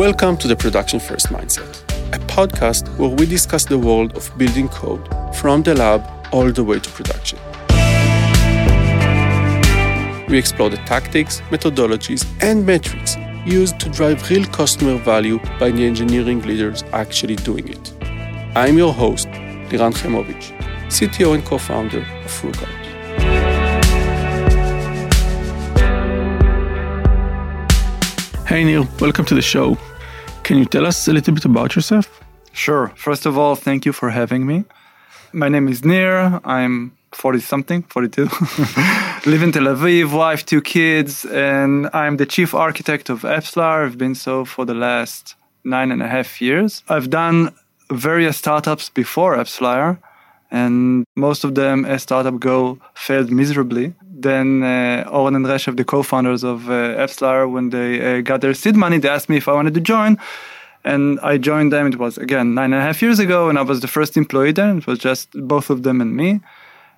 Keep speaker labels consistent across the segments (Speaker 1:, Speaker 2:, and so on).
Speaker 1: Welcome to the Production First Mindset, a podcast where we discuss the world of building code from the lab all the way to production. We explore the tactics, methodologies, and metrics used to drive real customer value by the engineering leaders actually doing it. I'm your host, Liran Haimovitch, CTO and co-founder of Rookout. Hey Nir, welcome to the show. Can you tell us a little bit about yourself?
Speaker 2: Sure. First of all, thank you for having me. My name is Nir. I'm 40 something, 42. Live in Tel Aviv, wife, two kids, and I'm the chief architect of AppsFlyer. I've been so for the last nine and a half years. I've done various startups before AppsFlyer, and most of them as startup go failed miserably then uh, Oren and Reshef, the co-founders of uh, when they uh, got their seed money, they asked me if I wanted to join. And I joined them. It was again nine and a half years ago, and I was the first employee there. It was just both of them and me.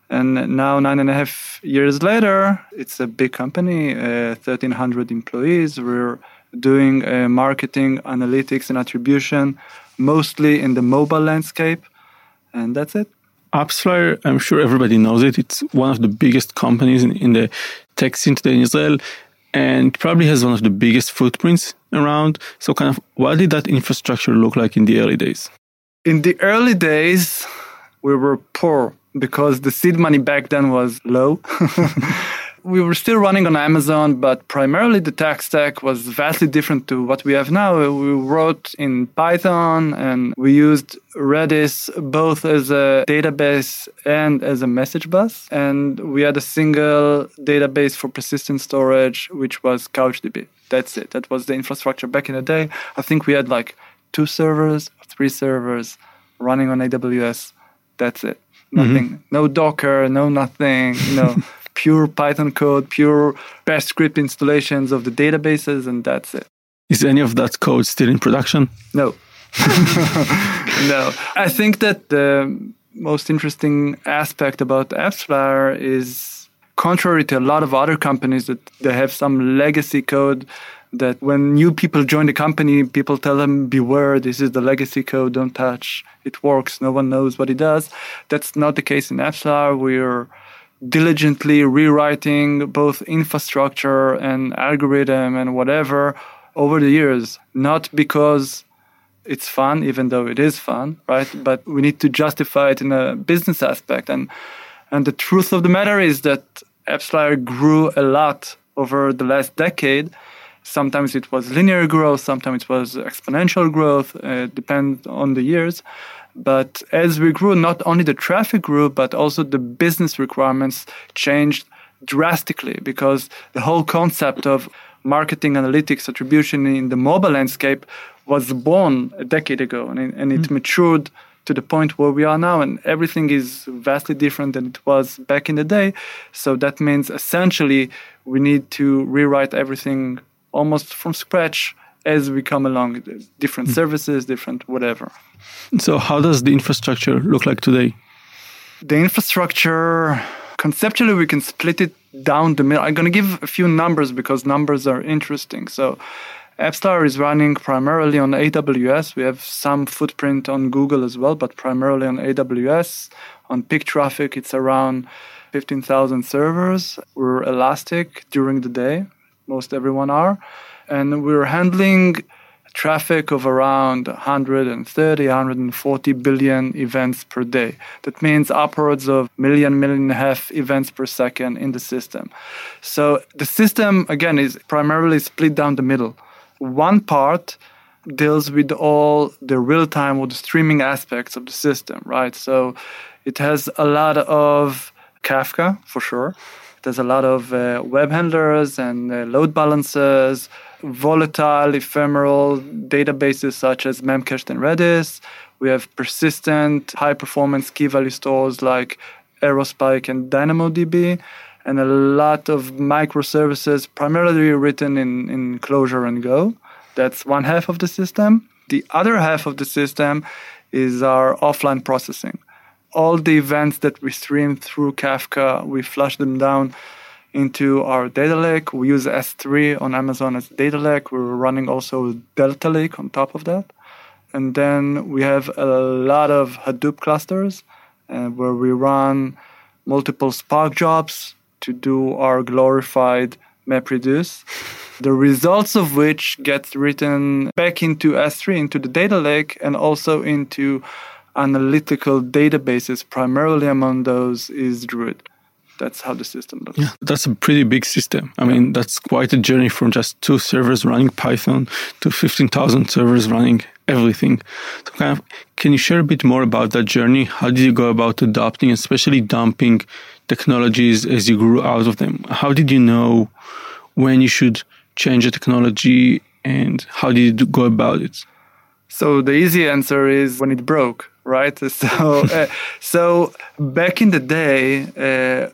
Speaker 2: And now, nine and a half years later, it's a big company, uh, 1,300 employees. We're doing uh, marketing, analytics, and attribution, mostly in the mobile landscape. And that's it.
Speaker 1: AppsFlyer, I'm sure everybody knows it. It's one of the biggest companies in, in the tech scene today in Israel and probably has one of the biggest footprints around. So, kind of, what did that infrastructure look like in the early days?
Speaker 2: In the early days, we were poor because the seed money back then was low. we were still running on Amazon, but primarily the tech stack was vastly different to what we have now. We wrote in Python and we used Redis both as a database and as a message bus. And we had a single database for persistent storage, which was CouchDB. That's it. That was the infrastructure back in the day. I think we had like two servers, three servers running on AWS. That's it. Mm-hmm. Nothing. Mm-hmm. No Docker, no nothing, know. pure Python code, pure bash script installations of the databases, and that's it.
Speaker 1: Is any of that code still in production?
Speaker 2: No. no. I think that the most interesting aspect about AppsFlyer is contrary to a lot of other companies that they have some legacy code that when new people join the company, people tell them, beware, this is the legacy code, don't touch. It works. No one knows what it does. That's not the case in AppsFlyer. We're diligently rewriting both infrastructure and algorithm and whatever over the years, not because it's fun, even though it is fun, right? But we need to justify it in a business aspect. And and the truth of the matter is that AppsFlyer grew a lot over the last decade. Sometimes it was linear growth, sometimes it was exponential growth, uh, depend on the years. But as we grew, not only the traffic grew, but also the business requirements changed drastically because the whole concept of marketing analytics attribution in the mobile landscape was born a decade ago and it, and it mm-hmm. matured to the point where we are now and everything is vastly different than it was back in the day so that means essentially we need to rewrite everything almost from scratch as we come along different mm-hmm. services different whatever
Speaker 1: so, how does the infrastructure look like today?
Speaker 2: The infrastructure, conceptually, we can split it down the middle. I'm going to give a few numbers because numbers are interesting. So, AppsFlyer is running primarily on AWS. We have some footprint on Google as well, but primarily on AWS. On peak traffic, it's around 15,000 servers. We're elastic during the day, most everyone are. And we're handling traffic of around 130, 140 billion events per day. That means upwards of million, million and a half events per second in the system. So the system, again, is primarily split down the middle. One part deals with all the real time or the streaming aspects of the system, right? So it has a lot of Kafka for sure. There's a lot of uh, web handlers and uh, load balancers, volatile, ephemeral databases such as Memcached and Redis. We have persistent, high performance key value stores like Aerospike and DynamoDB, and a lot of microservices primarily written in, in Clojure and Go. That's one half of the system. The other half of the system is our offline processing. All the events that we stream through Kafka, we flush them down into our data lake. We use S3 on Amazon as data lake. We're running also Delta Lake on top of that. And then we have a lot of Hadoop clusters uh, where we run multiple Spark jobs to do our glorified MapReduce. The results of which get written back into S3, into the data lake, and also into analytical databases. Primarily among those is Druid. That's how the system looks.
Speaker 1: Yeah, that's a pretty big system. I yeah. mean, that's quite a journey from just two servers running Python to 15,000 servers running everything. So kind of, can you share a bit more about that journey? How did you go about adopting, especially dumping technologies as you grew out of them? How did you know when you should change the technology and how did you go about it?
Speaker 2: So the easy answer is when it broke, right? So, uh, so back in the day, uh,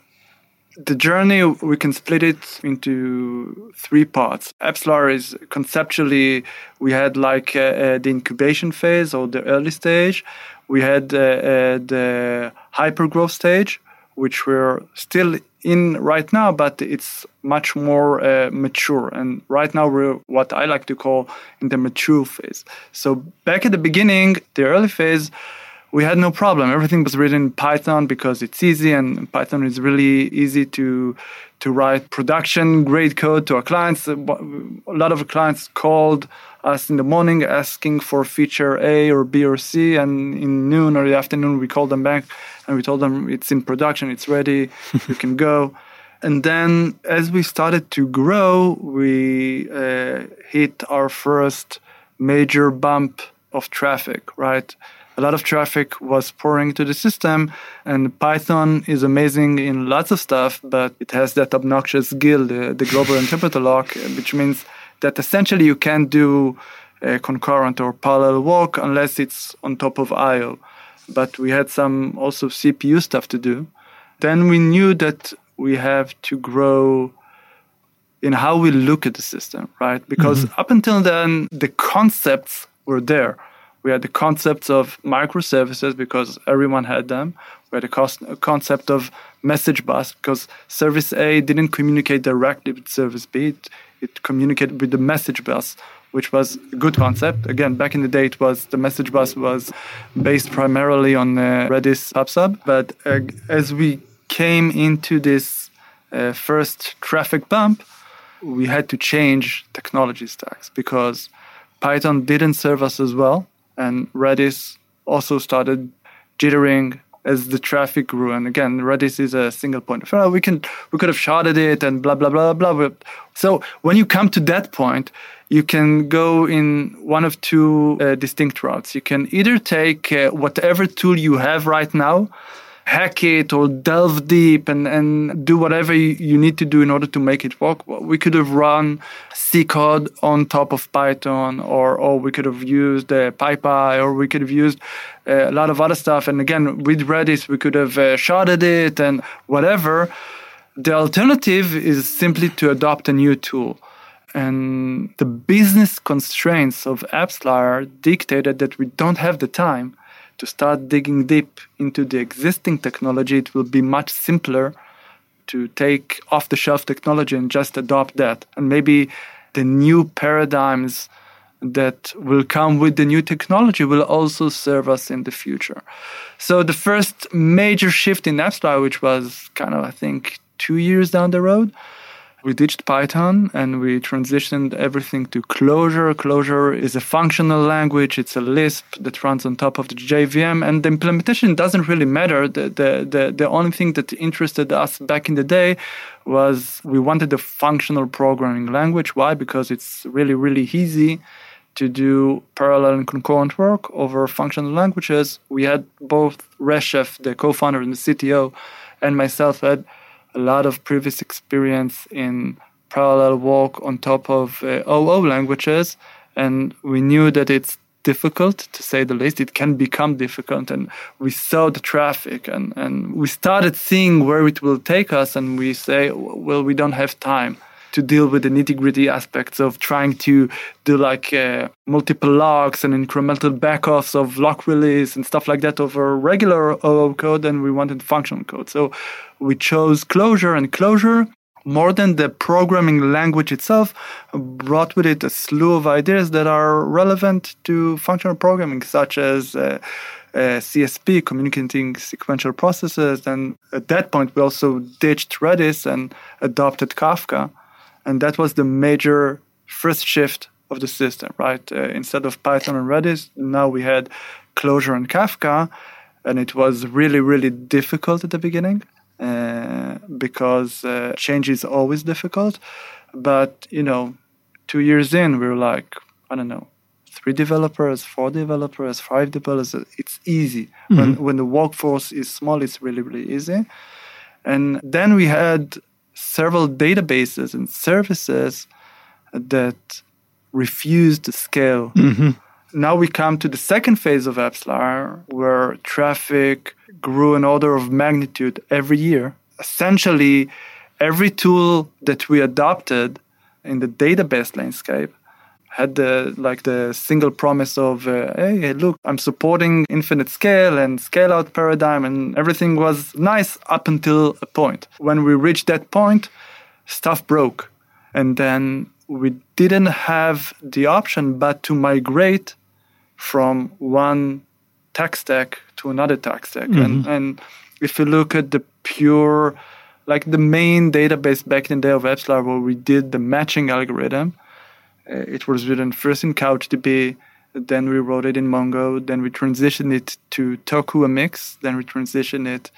Speaker 2: the journey we can split it into three parts AppsFlyer is conceptually we had like uh, uh, the incubation phase or the early stage we had uh, uh the hyper growth stage which we're still in right now but it's much more uh, mature. And right now we're what i like to call in the mature phase. So back at the beginning the early phase we had no problem. Everything was written in Python because it's easy, and Python is really easy to to write production grade code to our clients. A lot of clients called us in the morning asking for feature A or B or C, and in noon or the afternoon we called them back and we told them it's in production, it's ready, you can go. And then as we started to grow, we uh, hit our first major bump of traffic, right? A lot of traffic was pouring to the system. And Python is amazing in lots of stuff, but it has that obnoxious GIL, the, the global interpreter lock, which means that essentially you can't do a concurrent or parallel walk unless it's on top of IO. But we had some also CPU stuff to do. Then we knew that we have to grow in how we look at the system, right? Because mm-hmm. up until then, the concepts were there. We had the concepts of microservices because everyone had them. We had a, cost, concept of message bus because service A didn't communicate directly with service B. It, it communicated with the message bus, which was a good concept. Again, back in the day, it was the message bus was based primarily on uh, Redis PubSub. But uh, as we came into this uh, first traffic bump, we had to change technology stacks because Python didn't serve us as well and Redis also started jittering as the traffic grew. And again, Redis is a single point of failure. We can we could have sharded it and blah blah blah blah. So when you come to that point, you can go in one of two uh, distinct routes. You can either take uh, whatever tool you have right now hack it or delve deep and, and do whatever you need to do in order to make it work. We could have run C code on top of Python, or, or we could have used uh, PyPy, or we could have used uh, a lot of other stuff. And again, with Redis, we could have uh, sharded it and whatever. The alternative is simply to adopt a new tool. And the business constraints of AppsFlyer dictated that we don't have the time to start digging deep into the existing technology, it will be much simpler to take off the shelf technology and just adopt that. And maybe the new paradigms that will come with the new technology will also serve us in the future. So the first major shift in AppsFlyer, which was kind of, I think, two years down the road, we ditched Python and we transitioned everything to Clojure. Clojure is a functional language. It's a Lisp that runs on top of the JVM, and the implementation doesn't really matter. The, the, the, the only thing that interested us back in the day was we wanted a functional programming language. Why? Because it's really, really easy to do parallel and concurrent work over functional languages. We had both Reshef, the co-founder and the CTO, and myself had a lot of previous experience in parallel walk on top of uh, OO languages, and we knew that it's difficult to say the least. It can become difficult, and we saw the traffic, and and we started seeing where it will take us, and we say, well, we don't have time to deal with the nitty gritty aspects of trying to do like uh, multiple locks and incremental backoffs of lock release and stuff like that over regular OO code, and we wanted functional code. So we chose Clojure, and Clojure more than the programming language itself, brought with it a slew of ideas that are relevant to functional programming, such as uh, uh, CSP, communicating sequential processes. And at that point, we also ditched Redis and adopted Kafka. And that was the major first shift of the system, right? Uh, instead of Python and Redis, now we had Clojure and Kafka. And it was really, really difficult at the beginning uh, because uh, change is always difficult. But, you know, two years in, we were like, I don't know, three developers, four developers, five developers. It's easy. Mm-hmm. When, when the workforce is small, it's really, really easy. And then we had several databases and services that refused to scale. Mm-hmm. Now we come to the second phase of AppsFlyer, where traffic grew an order of magnitude every year. Essentially, every tool that we adopted in the database landscape had the like the single promise of uh, hey look i'm supporting infinite scale and scale out paradigm and everything was nice up until a point. When we reached that point stuff broke. And then we didn't have the option but to migrate from one tech stack to another tech stack. Mm-hmm. and and if you look at the pure like the main database back in the day of AppsFlyer where we did the matching algorithm Uh, it was written first in CouchDB, then we wrote it in Mongo, then we transitioned it to TokuMX, then we transitioned it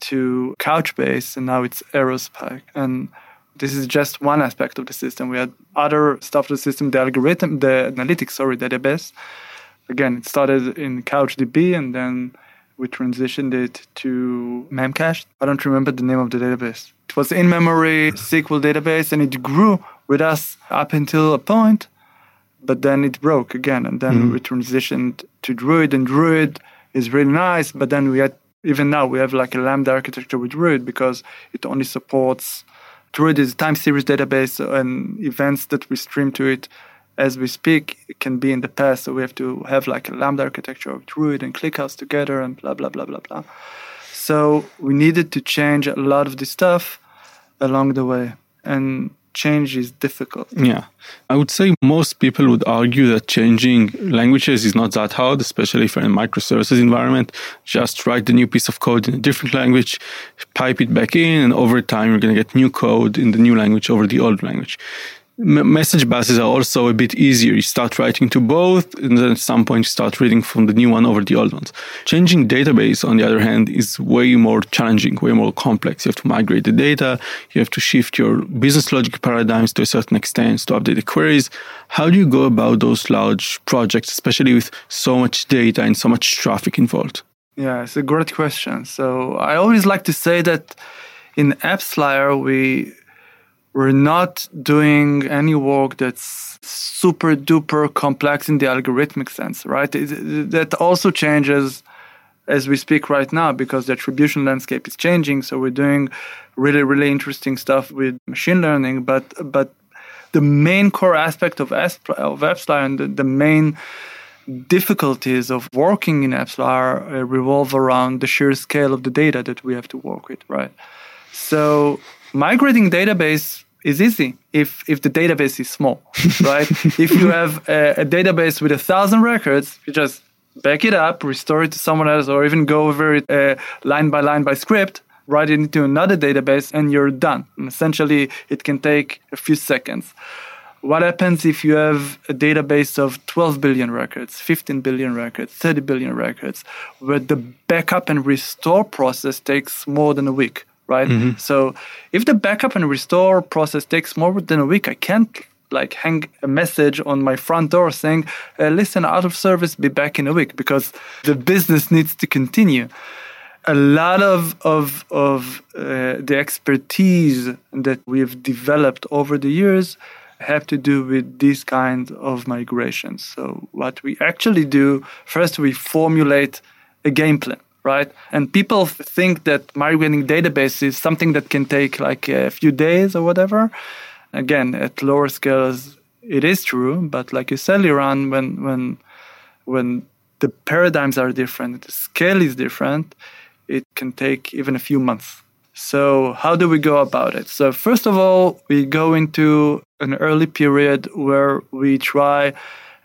Speaker 2: to Couchbase, and now it's Aerospike. And this is just one aspect of the system. We had other stuff of the system, the algorithm, the analytics, sorry, database. Again, it started in CouchDB, and then we transitioned it to Memcache. I don't remember the name of the database. It was in-memory SQL database, and it grew with us up until a point, but then it broke again, and then mm-hmm. we transitioned to Druid, and Druid is really nice, but then we had even now we have like a Lambda architecture with Druid because it only supports Druid is a time series database and events that we stream to it as we speak it can be in the past. So we have to have like a Lambda architecture of Druid and ClickHouse together and blah blah blah blah blah. So we needed to change a lot of this stuff along the way. And change is difficult.
Speaker 1: Yeah. I would say most people would argue that changing languages is not that hard, especially in a microservices environment. Just write the new piece of code in a different language, pipe it back in, and over time you're going to get new code in the new language over the old language message buses are also a bit easier. You start writing to both, and then at some point you start reading from the new one over the old ones. Changing database, on the other hand, is way more challenging, way more complex. You have to migrate the data. You have to shift your business logic paradigms to a certain extent to update the queries. How do you go about those large projects, especially with so much data and so much traffic involved?
Speaker 2: Yeah, it's a great question. So I always like to say that in AppsFlyer, we we're not doing any work that's super duper complex in the algorithmic sense, right? That also changes as we speak right now because the attribution landscape is changing. So we're doing really, really interesting stuff with machine learning. But but the main core aspect of of AppsFlyer and the, the main difficulties of working in AppsFlyer uh, revolve around the sheer scale of the data that we have to work with, right? So migrating database is easy if if the database is small, right? if you have a, a, database with a thousand records, you just back it up, restore it to someone else, or even go over it uh, line by line by script, write it into another database, and you're done. And essentially, it can take a few seconds. What happens if you have a database of 12 billion records, 15 billion records, 30 billion records, where the backup and restore process takes more than a week? Right? Mm-hmm. So if the backup and restore process takes more than a week, I can't like hang a message on my front door saying, uh, "Listen, out of service, be back in a week," because the business needs to continue. A lot of of of uh, the expertise that we've developed over the years have to do with these kinds of migrations. So what we actually do first, we formulate a game plan right? And people think that migrating database is something that can take like a few days or whatever. Again, at lower scales, it is true, but like you said, Iran, when when when the paradigms are different, the scale is different, it can take even a few months. So, how do we go about it? So, first of all, we go into an early period where we try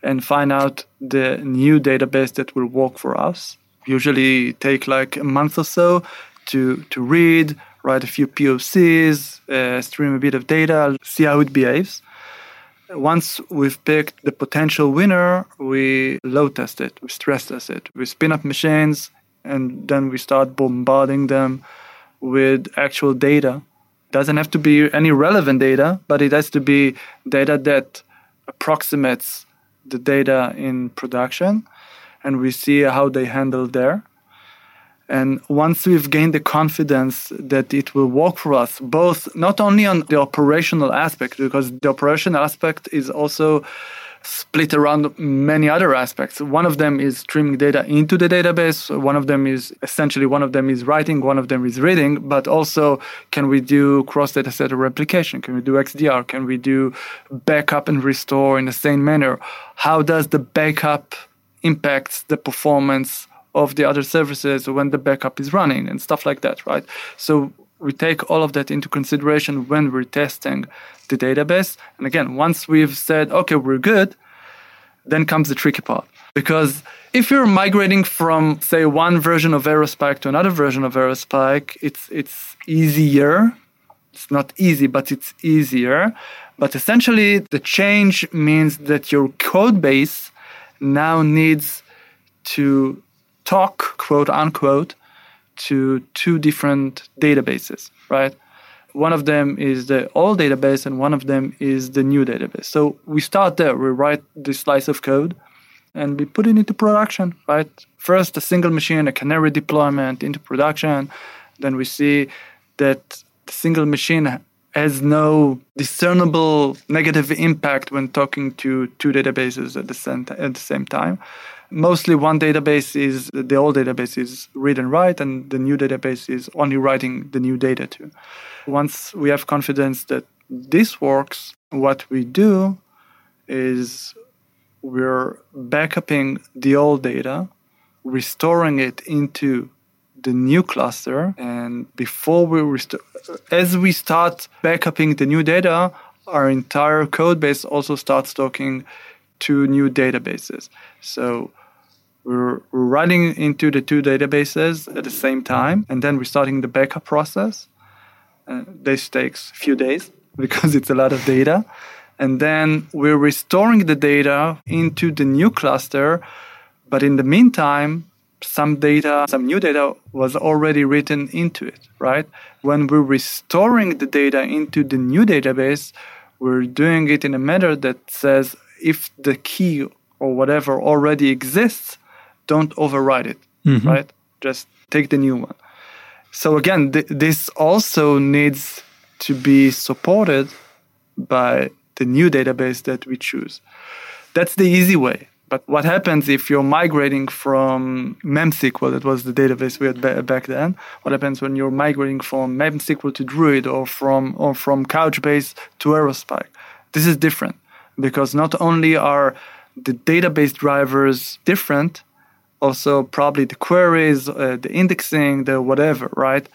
Speaker 2: and find out the new database that will work for us. Usually take like a month or so to, to read, write a few POCs, uh, stream a bit of data, see how it behaves. Once we've picked the potential winner, we load test it, we stress test it, we spin up machines, and then we start bombarding them with actual data. Doesn't have to be any relevant data, but it has to be data that approximates the data in production, and we see how they handle there. And once we've gained the confidence that it will work for us, both not only on the operational aspect, because the operational aspect is also split around many other aspects. One of them is streaming data into the database. One of them is essentially one of them is writing, one of them is reading, but also can we do cross data set replication? Can we do XDR? Can we do backup and restore in the same manner? How does the backup impact the performance of the other services when the backup is running and stuff like that, right? So we take all of that into consideration when we're testing the database. And again, once we've said, okay, we're good, then comes the tricky part. Because if you're migrating from, say, one version of Aerospike to another version of Aerospike, it's it's easier. It's not easy, but it's easier. But essentially, the change means that your code base now needs to talk, quote unquote, to two different databases, right? One of them is the old database and one of them is the new database. So we start there. We write this slice of code and we put it into production, right? First, a single machine, a canary deployment into production. Then we see that the single machine has no discernible negative impact when talking to two databases at the same, at the same time mostly one database is the old database is read and write, and the new database is only writing the new data to. Once we have confidence that this works, what we do is we're backupping the old data, restoring it into the new cluster, and before we restore, as we start backupping the new data, our entire code base also starts talking to new databases. So we're, we're running into the two databases at the same time, and then we're starting the backup process. Uh, this takes a few days because it's a lot of data. And then we're restoring the data into the new cluster. But in the meantime, some data, some new data was already written into it, right? When we're restoring the data into the new database, we're doing it in a manner that says if the key or whatever already exists, don't override it, mm-hmm. right? Just take the new one. So again, th- this also needs to be supported by the new database that we choose. That's the easy way. But what happens if you're migrating from MemSQL, that was the database we had back then? What happens when you're migrating from MemSQL to Druid or from or from Couchbase to Aerospike? This is different because not only are the database drivers different, also probably the queries, uh, the indexing, the whatever, right?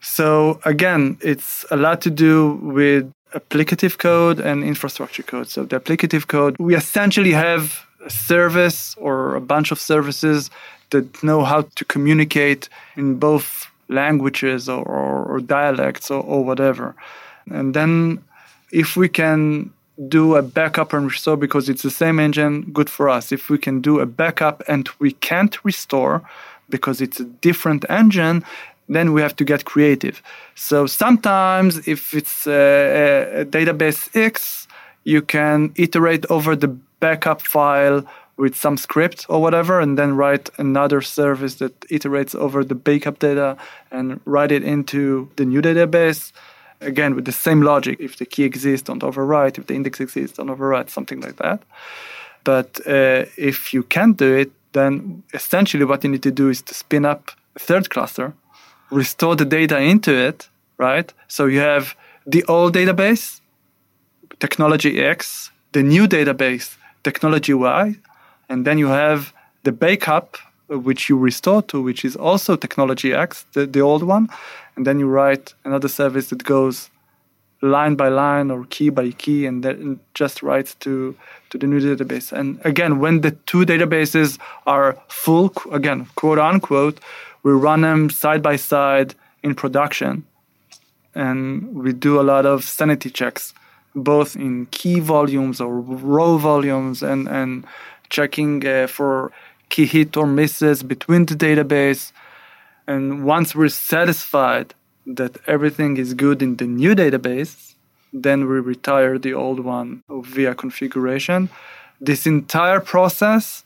Speaker 2: So again, it's a lot to do with applicative code and infrastructure code. So the applicative code, we essentially have a service or a bunch of services that know how to communicate in both languages or, or, or dialects or, or whatever. And then if we can do a backup and restore because it's the same engine, good for us. If we can do a backup and we can't restore because it's a different engine, then we have to get creative. So sometimes, if it's a, a database X, you can iterate over the backup file with some script or whatever, and then write another service that iterates over the backup data and write it into the new database again with the same logic. If the key exists don't overwrite. If the index exists don't overwrite something like that. But uh, if you can't do it then essentially what you need to do is to spin up a third cluster restore the data into it right so you have the old database technology x the new database technology y and then you have the backup which you restore to, which is also technology X, the, the old one. And then you write another service that goes line by line or key by key and then just writes to to the new database and again when the two databases are full again quote unquote we run them side by side in production and we do a lot of sanity checks both in key volumes or row volumes and and checking uh, for key hit or misses between the database and once we're satisfied that everything is good in the new database, then we retire the old one via configuration. This entire process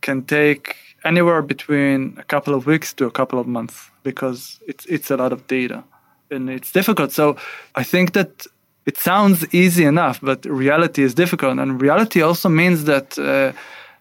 Speaker 2: can take anywhere between a couple of weeks to a couple of months because it's it's a lot of data and it's difficult. So I think that it sounds easy enough, but reality is difficult, and reality also means that uh,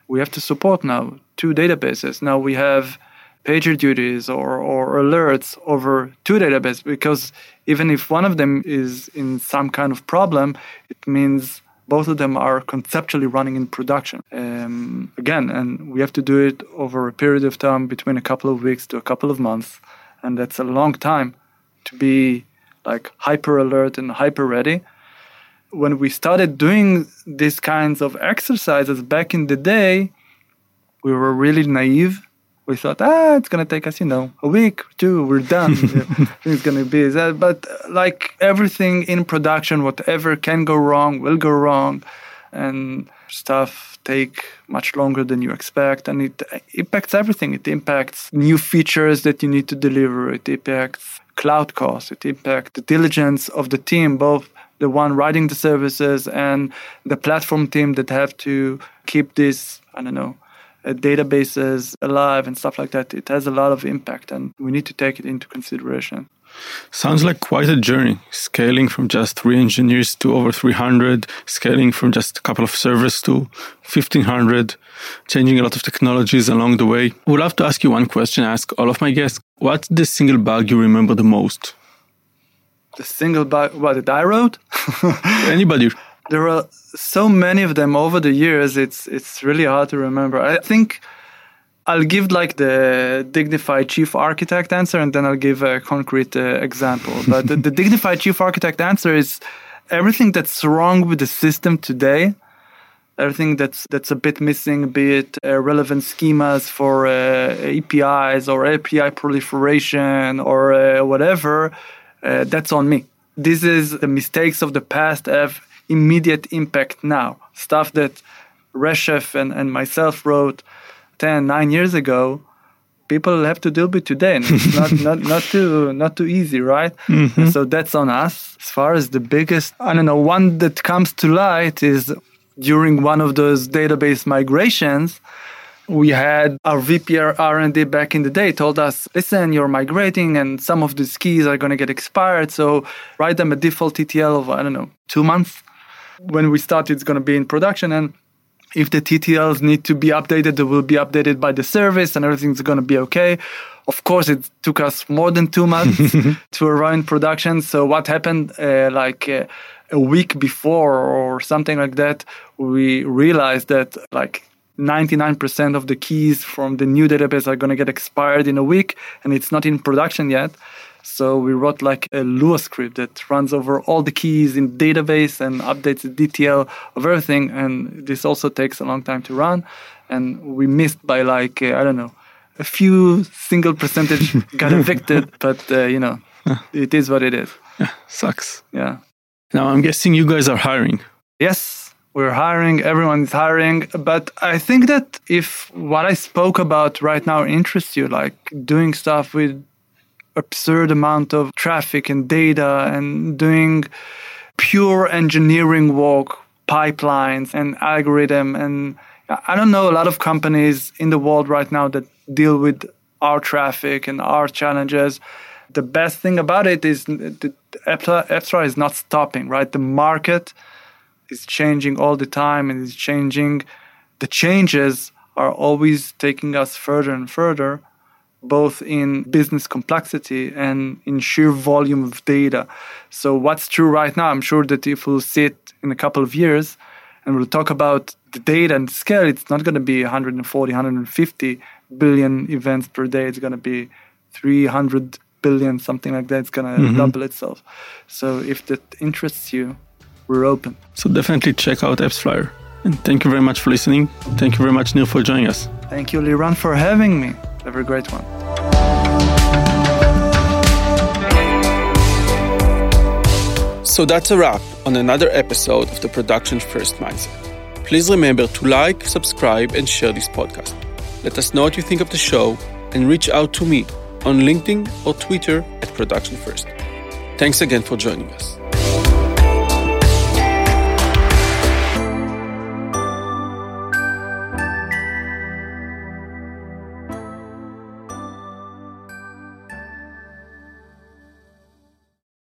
Speaker 2: we have to support now two databases. Now we have PagerDuties or, or alerts over two databases because even if one of them is in some kind of problem, it means both of them are conceptually running in production. Um, again, and we have to do it over a period of time between a couple of weeks to a couple of months. And that's a long time to be like hyper alert and hyper ready. When we started doing these kinds of exercises back in the day, we were really naive we thought, ah, it's gonna take us, you know, a week, two, we're done. it's gonna be that. But like everything in production, whatever can go wrong will go wrong, and stuff take much longer than you expect, and it impacts everything. It impacts new features that you need to deliver. It impacts cloud costs. It impacts the diligence of the team, both the one writing the services and the platform team that have to keep this, I don't know, uh, Uh, databases alive and stuff like that, it has a lot of impact and we need to take it into consideration.
Speaker 1: Sounds like quite a journey, scaling from just three engineers to over 300, scaling from just a couple of servers to 1500, changing a lot of technologies along the way. Would love to ask you one question, I ask all of my guests. What's the single bug you remember the most?
Speaker 2: The single bug, what, that I wrote?
Speaker 1: Anybody
Speaker 2: there are so many of them over the years. It's it's really hard to remember. I think I'll give like the dignified chief architect answer, and then I'll give a concrete uh, example. But the, the dignified chief architect answer is everything that's wrong with the system today. Everything that's that's a bit missing, be it uh, relevant schemas for uh, APIs or API proliferation or uh, whatever, uh, that's on me. This is the mistakes of the past have immediate impact now. Stuff that Reshef and, and myself wrote 10, 9 years ago, people have to deal with today. And it's not, not, not, too, not too easy, right? Mm-hmm. So that's on us. As far as the biggest, I don't know, one that comes to light is during one of those database migrations, we had our VPR R&D back in the day told us, listen, you're migrating and some of these keys are going to get expired. So write them a default TTL of, I don't know, two months when we start, it's going to be in production. And if the TTLs need to be updated, they will be updated by the service and everything's going to be okay. Of course, it took us more than two months to arrive in production. So what happened, uh, like uh, a week before or something like that, we realized that like 99% of the keys from the new database are going to get expired in a week and it's not in production yet. So we wrote like a Lua script that runs over all the keys in database and updates the TTL of everything. And this also takes a long time to run. And we missed by like, uh, I don't know, a few single percentage got evicted, but uh, you know, it is what it is.
Speaker 1: Yeah, sucks.
Speaker 2: Yeah.
Speaker 1: Now I'm guessing you guys are hiring.
Speaker 2: Yes, we're hiring. Everyone is hiring. But I think that if what I spoke about right now interests you, like doing stuff with absurd amount of traffic and data and doing pure engineering work, pipelines and algorithm. And I don't know a lot of companies in the world right now that deal with our traffic and our challenges. The best thing about it is that Appsflyer is not stopping, right? The market is changing all the time and is changing. The changes are always taking us further and further both in business complexity and in sheer volume of data. So, what's true right now, I'm sure that if we'll sit in a couple of years and we'll talk about the data and the scale, it's not going to be 140, 150 billion events per day. It's going to be 300 billion, something like that. It's going to mm-hmm. double itself. So if that interests you, we're open.
Speaker 1: So definitely check out AppsFlyer. And thank you very much for listening. Thank you very much, Nir, for joining us.
Speaker 2: Thank you, Liran, for having me. Have a great one.
Speaker 1: So that's a wrap on another episode of the Production First Mindset. Please remember to like, subscribe, and share this podcast. Let us know what you think of the show and reach out to me on LinkedIn or Twitter at Production First. Thanks again for joining us.